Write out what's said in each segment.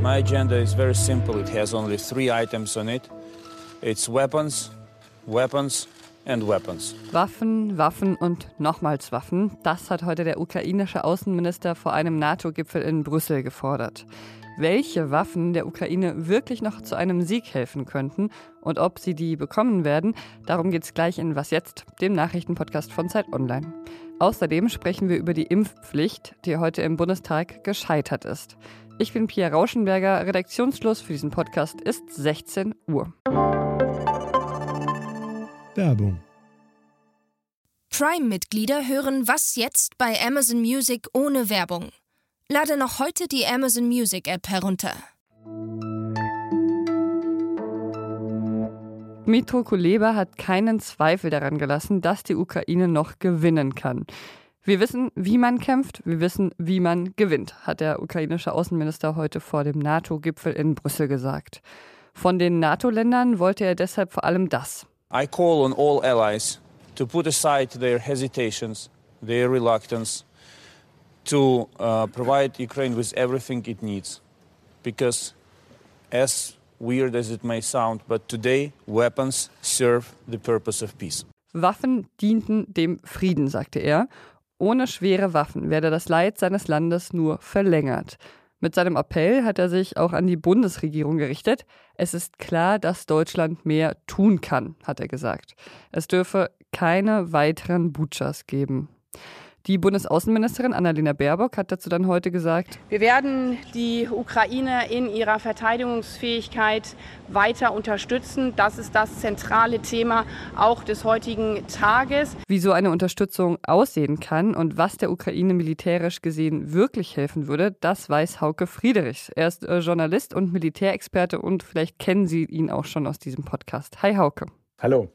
My agenda is very simple. It has only three items on it. It's weapons, weapons and weapons. Waffen, Waffen und nochmals Waffen. Das hat heute der ukrainische Außenminister vor einem NATO-Gipfel in Brüssel gefordert. Welche Waffen der Ukraine wirklich noch zu einem Sieg helfen könnten und ob sie die bekommen werden, darum geht es gleich in Was jetzt, dem Nachrichtenpodcast von Zeit Online. Außerdem sprechen wir über die Impfpflicht, die heute im Bundestag gescheitert ist. Ich bin Pia Rauschenberger. Redaktionsschluss für diesen Podcast ist 16 Uhr. Werbung. Prime-Mitglieder hören Was jetzt bei Amazon Music ohne Werbung. Lade noch heute die Amazon Music App herunter. Dmitro Kuleba hat keinen Zweifel daran gelassen, dass die Ukraine noch gewinnen kann. Wir wissen, wie man kämpft, wir wissen, wie man gewinnt, hat der ukrainische Außenminister heute vor dem NATO-Gipfel in Brüssel gesagt. Von den NATO-Ländern wollte er deshalb vor allem das. I call on all allies to put aside their hesitations, their reluctance to uh, provide Ukraine with everything it needs. Because, as weird as it may sound, but today weapons serve the purpose of peace. Waffen dienten dem Frieden, sagte er. Ohne schwere Waffen werde das Leid seines Landes nur verlängert. Mit seinem Appell hat er sich auch an die Bundesregierung gerichtet. Es ist klar, dass Deutschland mehr tun kann, hat er gesagt. Es dürfe keine weiteren Butchers geben. Die Bundesaußenministerin Annalena Baerbock hat dazu dann heute gesagt, wir werden die Ukraine in ihrer Verteidigungsfähigkeit weiter unterstützen. Das ist das zentrale Thema auch des heutigen Tages. Wie so eine Unterstützung aussehen kann und was der Ukraine militärisch gesehen wirklich helfen würde, das weiß Hauke Friedrichs. Er ist äh, Journalist und Militärexperte und vielleicht kennen Sie ihn auch schon aus diesem Podcast. Hi Hauke. Hallo.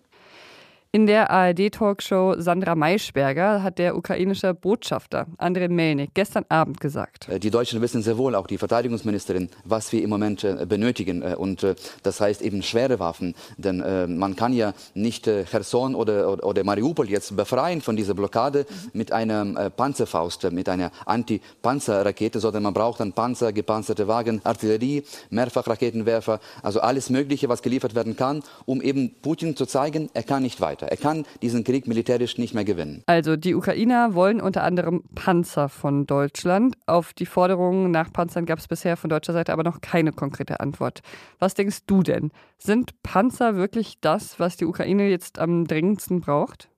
In der ARD-Talkshow Sandra Maischberger hat der ukrainische Botschafter Andrei Melnik gestern Abend gesagt. Äh, die Deutschen wissen sehr wohl, auch die Verteidigungsministerin, was wir im Moment äh, benötigen. Äh, und das heißt eben schwere Waffen. Denn man kann ja nicht Cherson oder, oder Mariupol jetzt befreien von dieser Blockade mit einer Panzerfaust, mit einer Anti-Panzerrakete, sondern man braucht dann Panzer, gepanzerte Wagen, Artillerie, Mehrfachraketenwerfer, also alles Mögliche, was geliefert werden kann, um eben Putin zu zeigen, er kann nicht weiter weiter. Er kann diesen Krieg militärisch nicht mehr gewinnen. Also die Ukrainer wollen unter anderem Panzer von Deutschland. Auf die Forderungen nach Panzern gab es bisher von deutscher Seite aber noch keine konkrete Antwort. Was denkst du denn? Sind Panzer wirklich das, was die Ukraine jetzt am dringendsten braucht?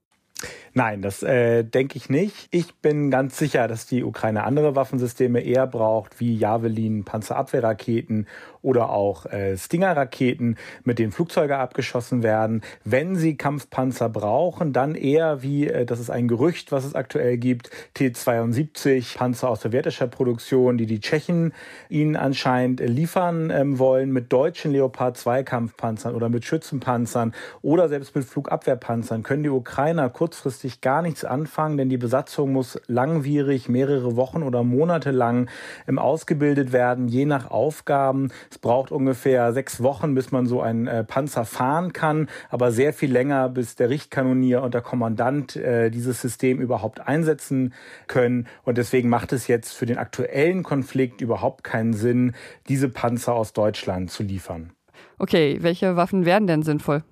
Nein, das äh, denke ich nicht. Ich bin ganz sicher, dass die Ukraine andere Waffensysteme eher braucht, wie Javelin, Panzerabwehrraketen oder auch äh, Stinger-Raketen, mit denen Flugzeuge abgeschossen werden. Wenn sie Kampfpanzer brauchen, dann eher wie, äh, das ist ein Gerücht, was es aktuell gibt, T-72 Panzer aus sowjetischer Produktion, die die Tschechen ihnen anscheinend liefern ähm, wollen, mit deutschen Leopard 2 Kampfpanzern oder mit Schützenpanzern oder selbst mit Flugabwehrpanzern können die Ukrainer kurzfristig kurzfristig gar nichts anfangen, denn die Besatzung muss langwierig mehrere Wochen oder Monate lang ähm, ausgebildet werden, je nach Aufgaben. Es braucht ungefähr sechs Wochen, bis man so einen äh, Panzer fahren kann, aber sehr viel länger, bis der Richtkanonier und der Kommandant äh, dieses System überhaupt einsetzen können. Und deswegen macht es jetzt für den aktuellen Konflikt überhaupt keinen Sinn, diese Panzer aus Deutschland zu liefern. Okay, welche Waffen wären denn sinnvoll?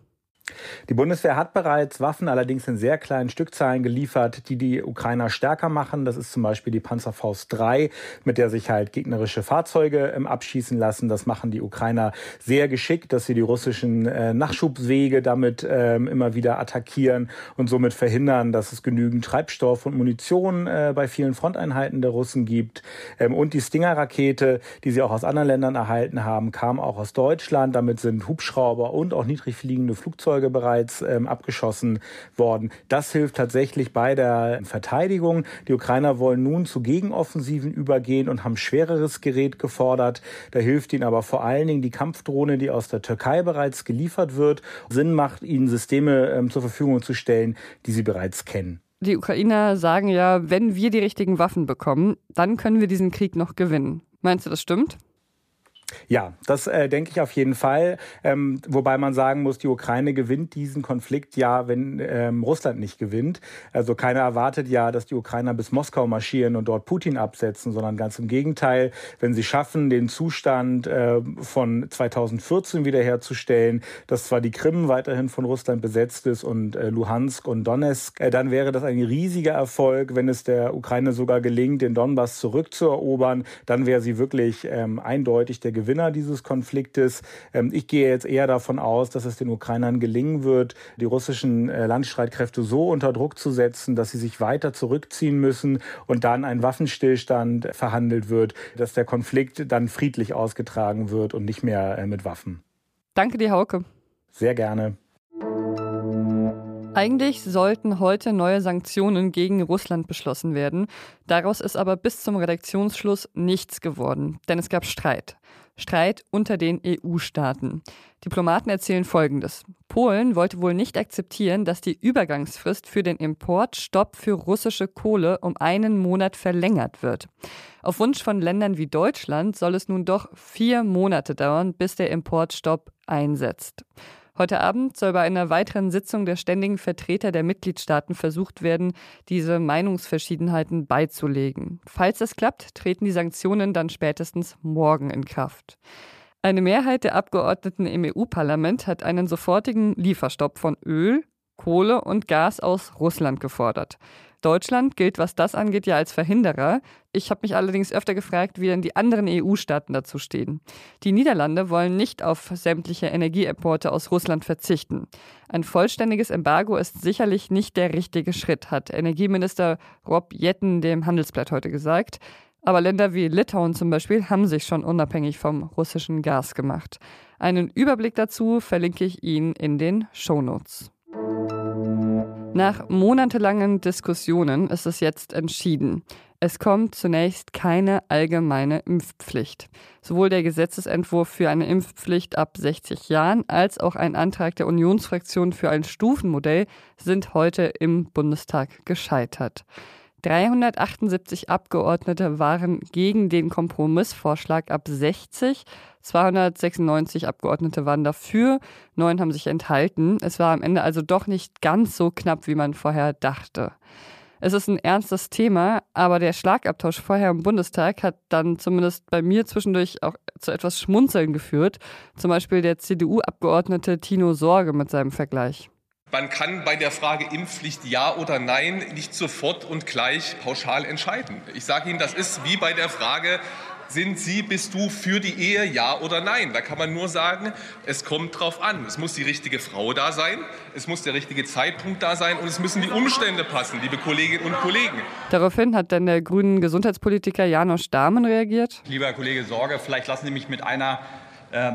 Die Bundeswehr hat bereits Waffen, allerdings in sehr kleinen Stückzahlen geliefert, die die Ukrainer stärker machen. Das ist zum Beispiel die Panzerfaust 3, mit der sich halt gegnerische Fahrzeuge ähm, abschießen lassen. Das machen die Ukrainer sehr geschickt, dass sie die russischen äh, Nachschubswege damit ähm, immer wieder attackieren und somit verhindern, dass es genügend Treibstoff und Munition äh, bei vielen Fronteinheiten der Russen gibt. Ähm, und die Stinger-Rakete, die sie auch aus anderen Ländern erhalten haben, kam auch aus Deutschland. Damit sind Hubschrauber und auch niedrig fliegende Flugzeuge Flugzeuge bereits ähm, abgeschossen worden. Das hilft tatsächlich bei der Verteidigung. Die Ukrainer wollen nun zu Gegenoffensiven übergehen und haben schwereres Gerät gefordert. Da hilft ihnen aber vor allen Dingen die Kampfdrohne, die aus der Türkei bereits geliefert wird. Sinn macht, ihnen Systeme ähm, zur Verfügung zu stellen, die sie bereits kennen. Die Ukrainer sagen ja, wenn wir die richtigen Waffen bekommen, dann können wir diesen Krieg noch gewinnen. Meinst du, das stimmt? Ja, das äh, denke ich auf jeden Fall. Ähm, wobei man sagen muss, die Ukraine gewinnt diesen Konflikt ja, wenn ähm, Russland nicht gewinnt. Also keiner erwartet ja, dass die Ukrainer bis Moskau marschieren und dort Putin absetzen, sondern ganz im Gegenteil, wenn sie schaffen, den Zustand äh, von 2014 wiederherzustellen, dass zwar die Krim weiterhin von Russland besetzt ist und äh, Luhansk und Donetsk, äh, dann wäre das ein riesiger Erfolg, wenn es der Ukraine sogar gelingt, den Donbass zurückzuerobern. Dann wäre sie wirklich ähm, eindeutig der Gewinner dieses Konfliktes. Ähm, ich gehe jetzt eher davon aus, dass es den Ukrainern gelingen wird, die russischen äh, Landstreitkräfte so unter Druck zu setzen, dass sie sich weiter zurückziehen müssen und dann ein Waffenstillstand verhandelt wird, dass der Konflikt dann friedlich ausgetragen wird und nicht mehr äh, mit Waffen. Danke dir, Hauke. Sehr gerne. Eigentlich sollten heute neue Sanktionen gegen Russland beschlossen werden. Daraus ist aber bis zum Redaktionsschluss nichts geworden, denn es gab Streit. Streit unter den EU-Staaten. Diplomaten erzählen Folgendes. Polen wollte wohl nicht akzeptieren, dass die Übergangsfrist für den Importstopp für russische Kohle um einen Monat verlängert wird. Auf Wunsch von Ländern wie Deutschland soll es nun doch vier Monate dauern, bis der Importstopp einsetzt. Heute Abend soll bei einer weiteren Sitzung der ständigen Vertreter der Mitgliedstaaten versucht werden, diese Meinungsverschiedenheiten beizulegen. Falls das klappt, treten die Sanktionen dann spätestens morgen in Kraft. Eine Mehrheit der Abgeordneten im EU-Parlament hat einen sofortigen Lieferstopp von Öl, Kohle und Gas aus Russland gefordert. Deutschland gilt, was das angeht, ja als Verhinderer. Ich habe mich allerdings öfter gefragt, wie denn die anderen EU-Staaten dazu stehen. Die Niederlande wollen nicht auf sämtliche Energieimporte aus Russland verzichten. Ein vollständiges Embargo ist sicherlich nicht der richtige Schritt, hat Energieminister Rob Jetten dem Handelsblatt heute gesagt. Aber Länder wie Litauen zum Beispiel haben sich schon unabhängig vom russischen Gas gemacht. Einen Überblick dazu verlinke ich Ihnen in den Shownotes. Nach monatelangen Diskussionen ist es jetzt entschieden. Es kommt zunächst keine allgemeine Impfpflicht. Sowohl der Gesetzesentwurf für eine Impfpflicht ab 60 Jahren als auch ein Antrag der Unionsfraktion für ein Stufenmodell sind heute im Bundestag gescheitert. 378 Abgeordnete waren gegen den Kompromissvorschlag ab 60. 296 Abgeordnete waren dafür, neun haben sich enthalten. Es war am Ende also doch nicht ganz so knapp, wie man vorher dachte. Es ist ein ernstes Thema, aber der Schlagabtausch vorher im Bundestag hat dann zumindest bei mir zwischendurch auch zu etwas Schmunzeln geführt. Zum Beispiel der CDU-Abgeordnete Tino Sorge mit seinem Vergleich. Man kann bei der Frage Impfpflicht ja oder nein nicht sofort und gleich pauschal entscheiden. Ich sage Ihnen, das ist wie bei der Frage, sind Sie, bist du für die Ehe, ja oder nein? Da kann man nur sagen, es kommt drauf an. Es muss die richtige Frau da sein, es muss der richtige Zeitpunkt da sein und es müssen die Umstände passen, liebe Kolleginnen und Kollegen. Daraufhin hat dann der grünen Gesundheitspolitiker Janosch Dahmen reagiert. Lieber Herr Kollege Sorge, vielleicht lassen Sie mich mit einer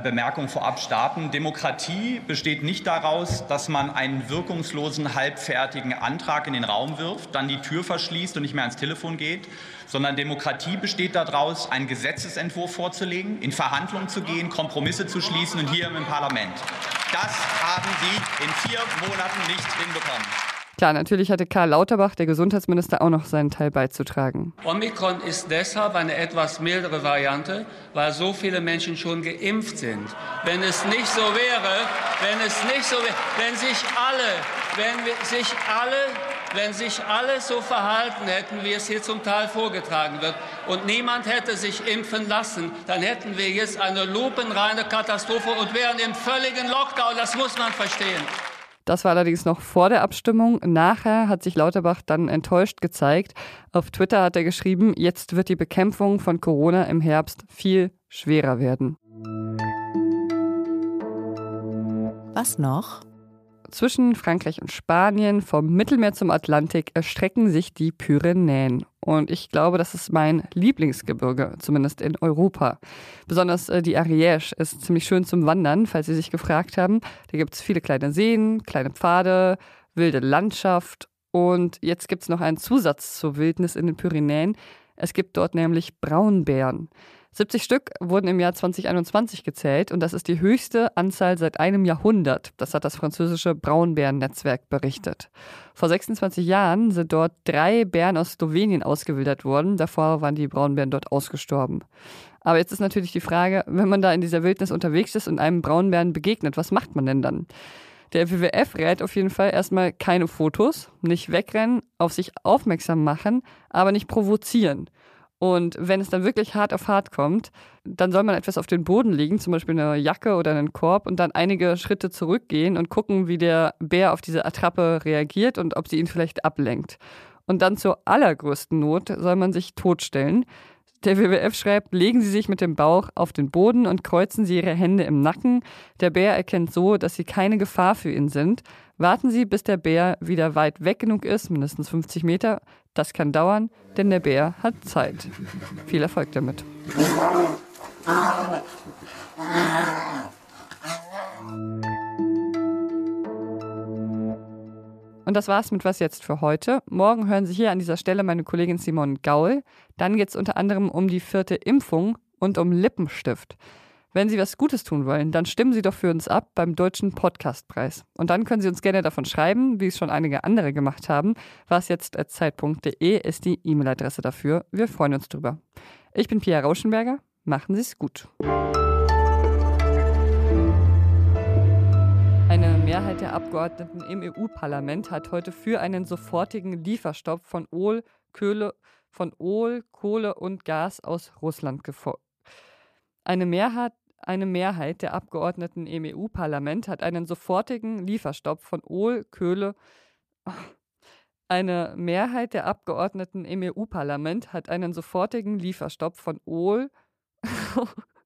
Bemerkung vorab starten. Demokratie besteht nicht daraus, dass man einen wirkungslosen, halbfertigen Antrag in den Raum wirft, dann die Tür verschließt und nicht mehr ans Telefon geht, sondern Demokratie besteht daraus, einen Gesetzesentwurf vorzulegen, in Verhandlungen zu gehen, Kompromisse zu schließen und hier im Parlament. Das haben Sie in vier Monaten nicht hinbekommen. Klar, natürlich hatte Karl Lauterbach, der Gesundheitsminister, auch noch seinen Teil beizutragen. Omikron ist deshalb eine etwas mildere Variante, weil so viele Menschen schon geimpft sind. Wenn es nicht so wäre, wenn es nicht so wäre, wenn sich alle, wenn sich alle wenn sich alle so verhalten hätten, wie es hier zum Teil vorgetragen wird, und niemand hätte sich impfen lassen, dann hätten wir jetzt eine lupenreine Katastrophe und wären im völligen Lockdown. Das muss man verstehen. Das war allerdings noch vor der Abstimmung. Nachher hat sich Lauterbach dann enttäuscht gezeigt. Auf Twitter hat er geschrieben, jetzt wird die Bekämpfung von Corona im Herbst viel schwerer werden. Was noch? Zwischen Frankreich und Spanien, vom Mittelmeer zum Atlantik, erstrecken sich die Pyrenäen. Und ich glaube, das ist mein Lieblingsgebirge, zumindest in Europa. Besonders äh, die Ariège ist ziemlich schön zum Wandern, falls Sie sich gefragt haben. Da gibt es viele kleine Seen, kleine Pfade, wilde Landschaft. Und jetzt gibt es noch einen Zusatz zur Wildnis in den Pyrenäen. Es gibt dort nämlich Braunbären. 70 Stück wurden im Jahr 2021 gezählt und das ist die höchste Anzahl seit einem Jahrhundert. Das hat das französische Braunbärennetzwerk berichtet. Vor 26 Jahren sind dort drei Bären aus Slowenien ausgewildert worden. Davor waren die Braunbären dort ausgestorben. Aber jetzt ist natürlich die Frage, wenn man da in dieser Wildnis unterwegs ist und einem Braunbären begegnet, was macht man denn dann? Der WWF rät auf jeden Fall erstmal keine Fotos, nicht wegrennen, auf sich aufmerksam machen, aber nicht provozieren. Und wenn es dann wirklich hart auf hart kommt, dann soll man etwas auf den Boden legen, zum Beispiel eine Jacke oder einen Korb und dann einige Schritte zurückgehen und gucken, wie der Bär auf diese Attrappe reagiert und ob sie ihn vielleicht ablenkt. Und dann zur allergrößten Not soll man sich totstellen. Der WWF schreibt, legen Sie sich mit dem Bauch auf den Boden und kreuzen Sie Ihre Hände im Nacken. Der Bär erkennt so, dass Sie keine Gefahr für ihn sind. Warten Sie, bis der Bär wieder weit weg genug ist, mindestens 50 Meter. Das kann dauern, denn der Bär hat Zeit. Viel Erfolg damit. Und das war's mit Was jetzt für heute. Morgen hören Sie hier an dieser Stelle meine Kollegin Simone Gaul. Dann geht es unter anderem um die vierte Impfung und um Lippenstift. Wenn Sie was Gutes tun wollen, dann stimmen Sie doch für uns ab beim Deutschen Podcastpreis. Und dann können Sie uns gerne davon schreiben, wie es schon einige andere gemacht haben. Was jetzt Zeit.de ist die E-Mail-Adresse dafür. Wir freuen uns drüber. Ich bin Pia Rauschenberger. Machen Sie es gut. Eine Mehrheit der Abgeordneten im EU-Parlament hat heute für einen sofortigen Lieferstopp von Öl, Kohle, von Öl, Kohle und Gas aus Russland gefordert. Eine Mehrheit, eine Mehrheit der Abgeordneten im EU-Parlament hat einen sofortigen Lieferstopp von Öl, Kohle. Eine Mehrheit der Abgeordneten im EU-Parlament hat einen sofortigen Lieferstopp von Öl.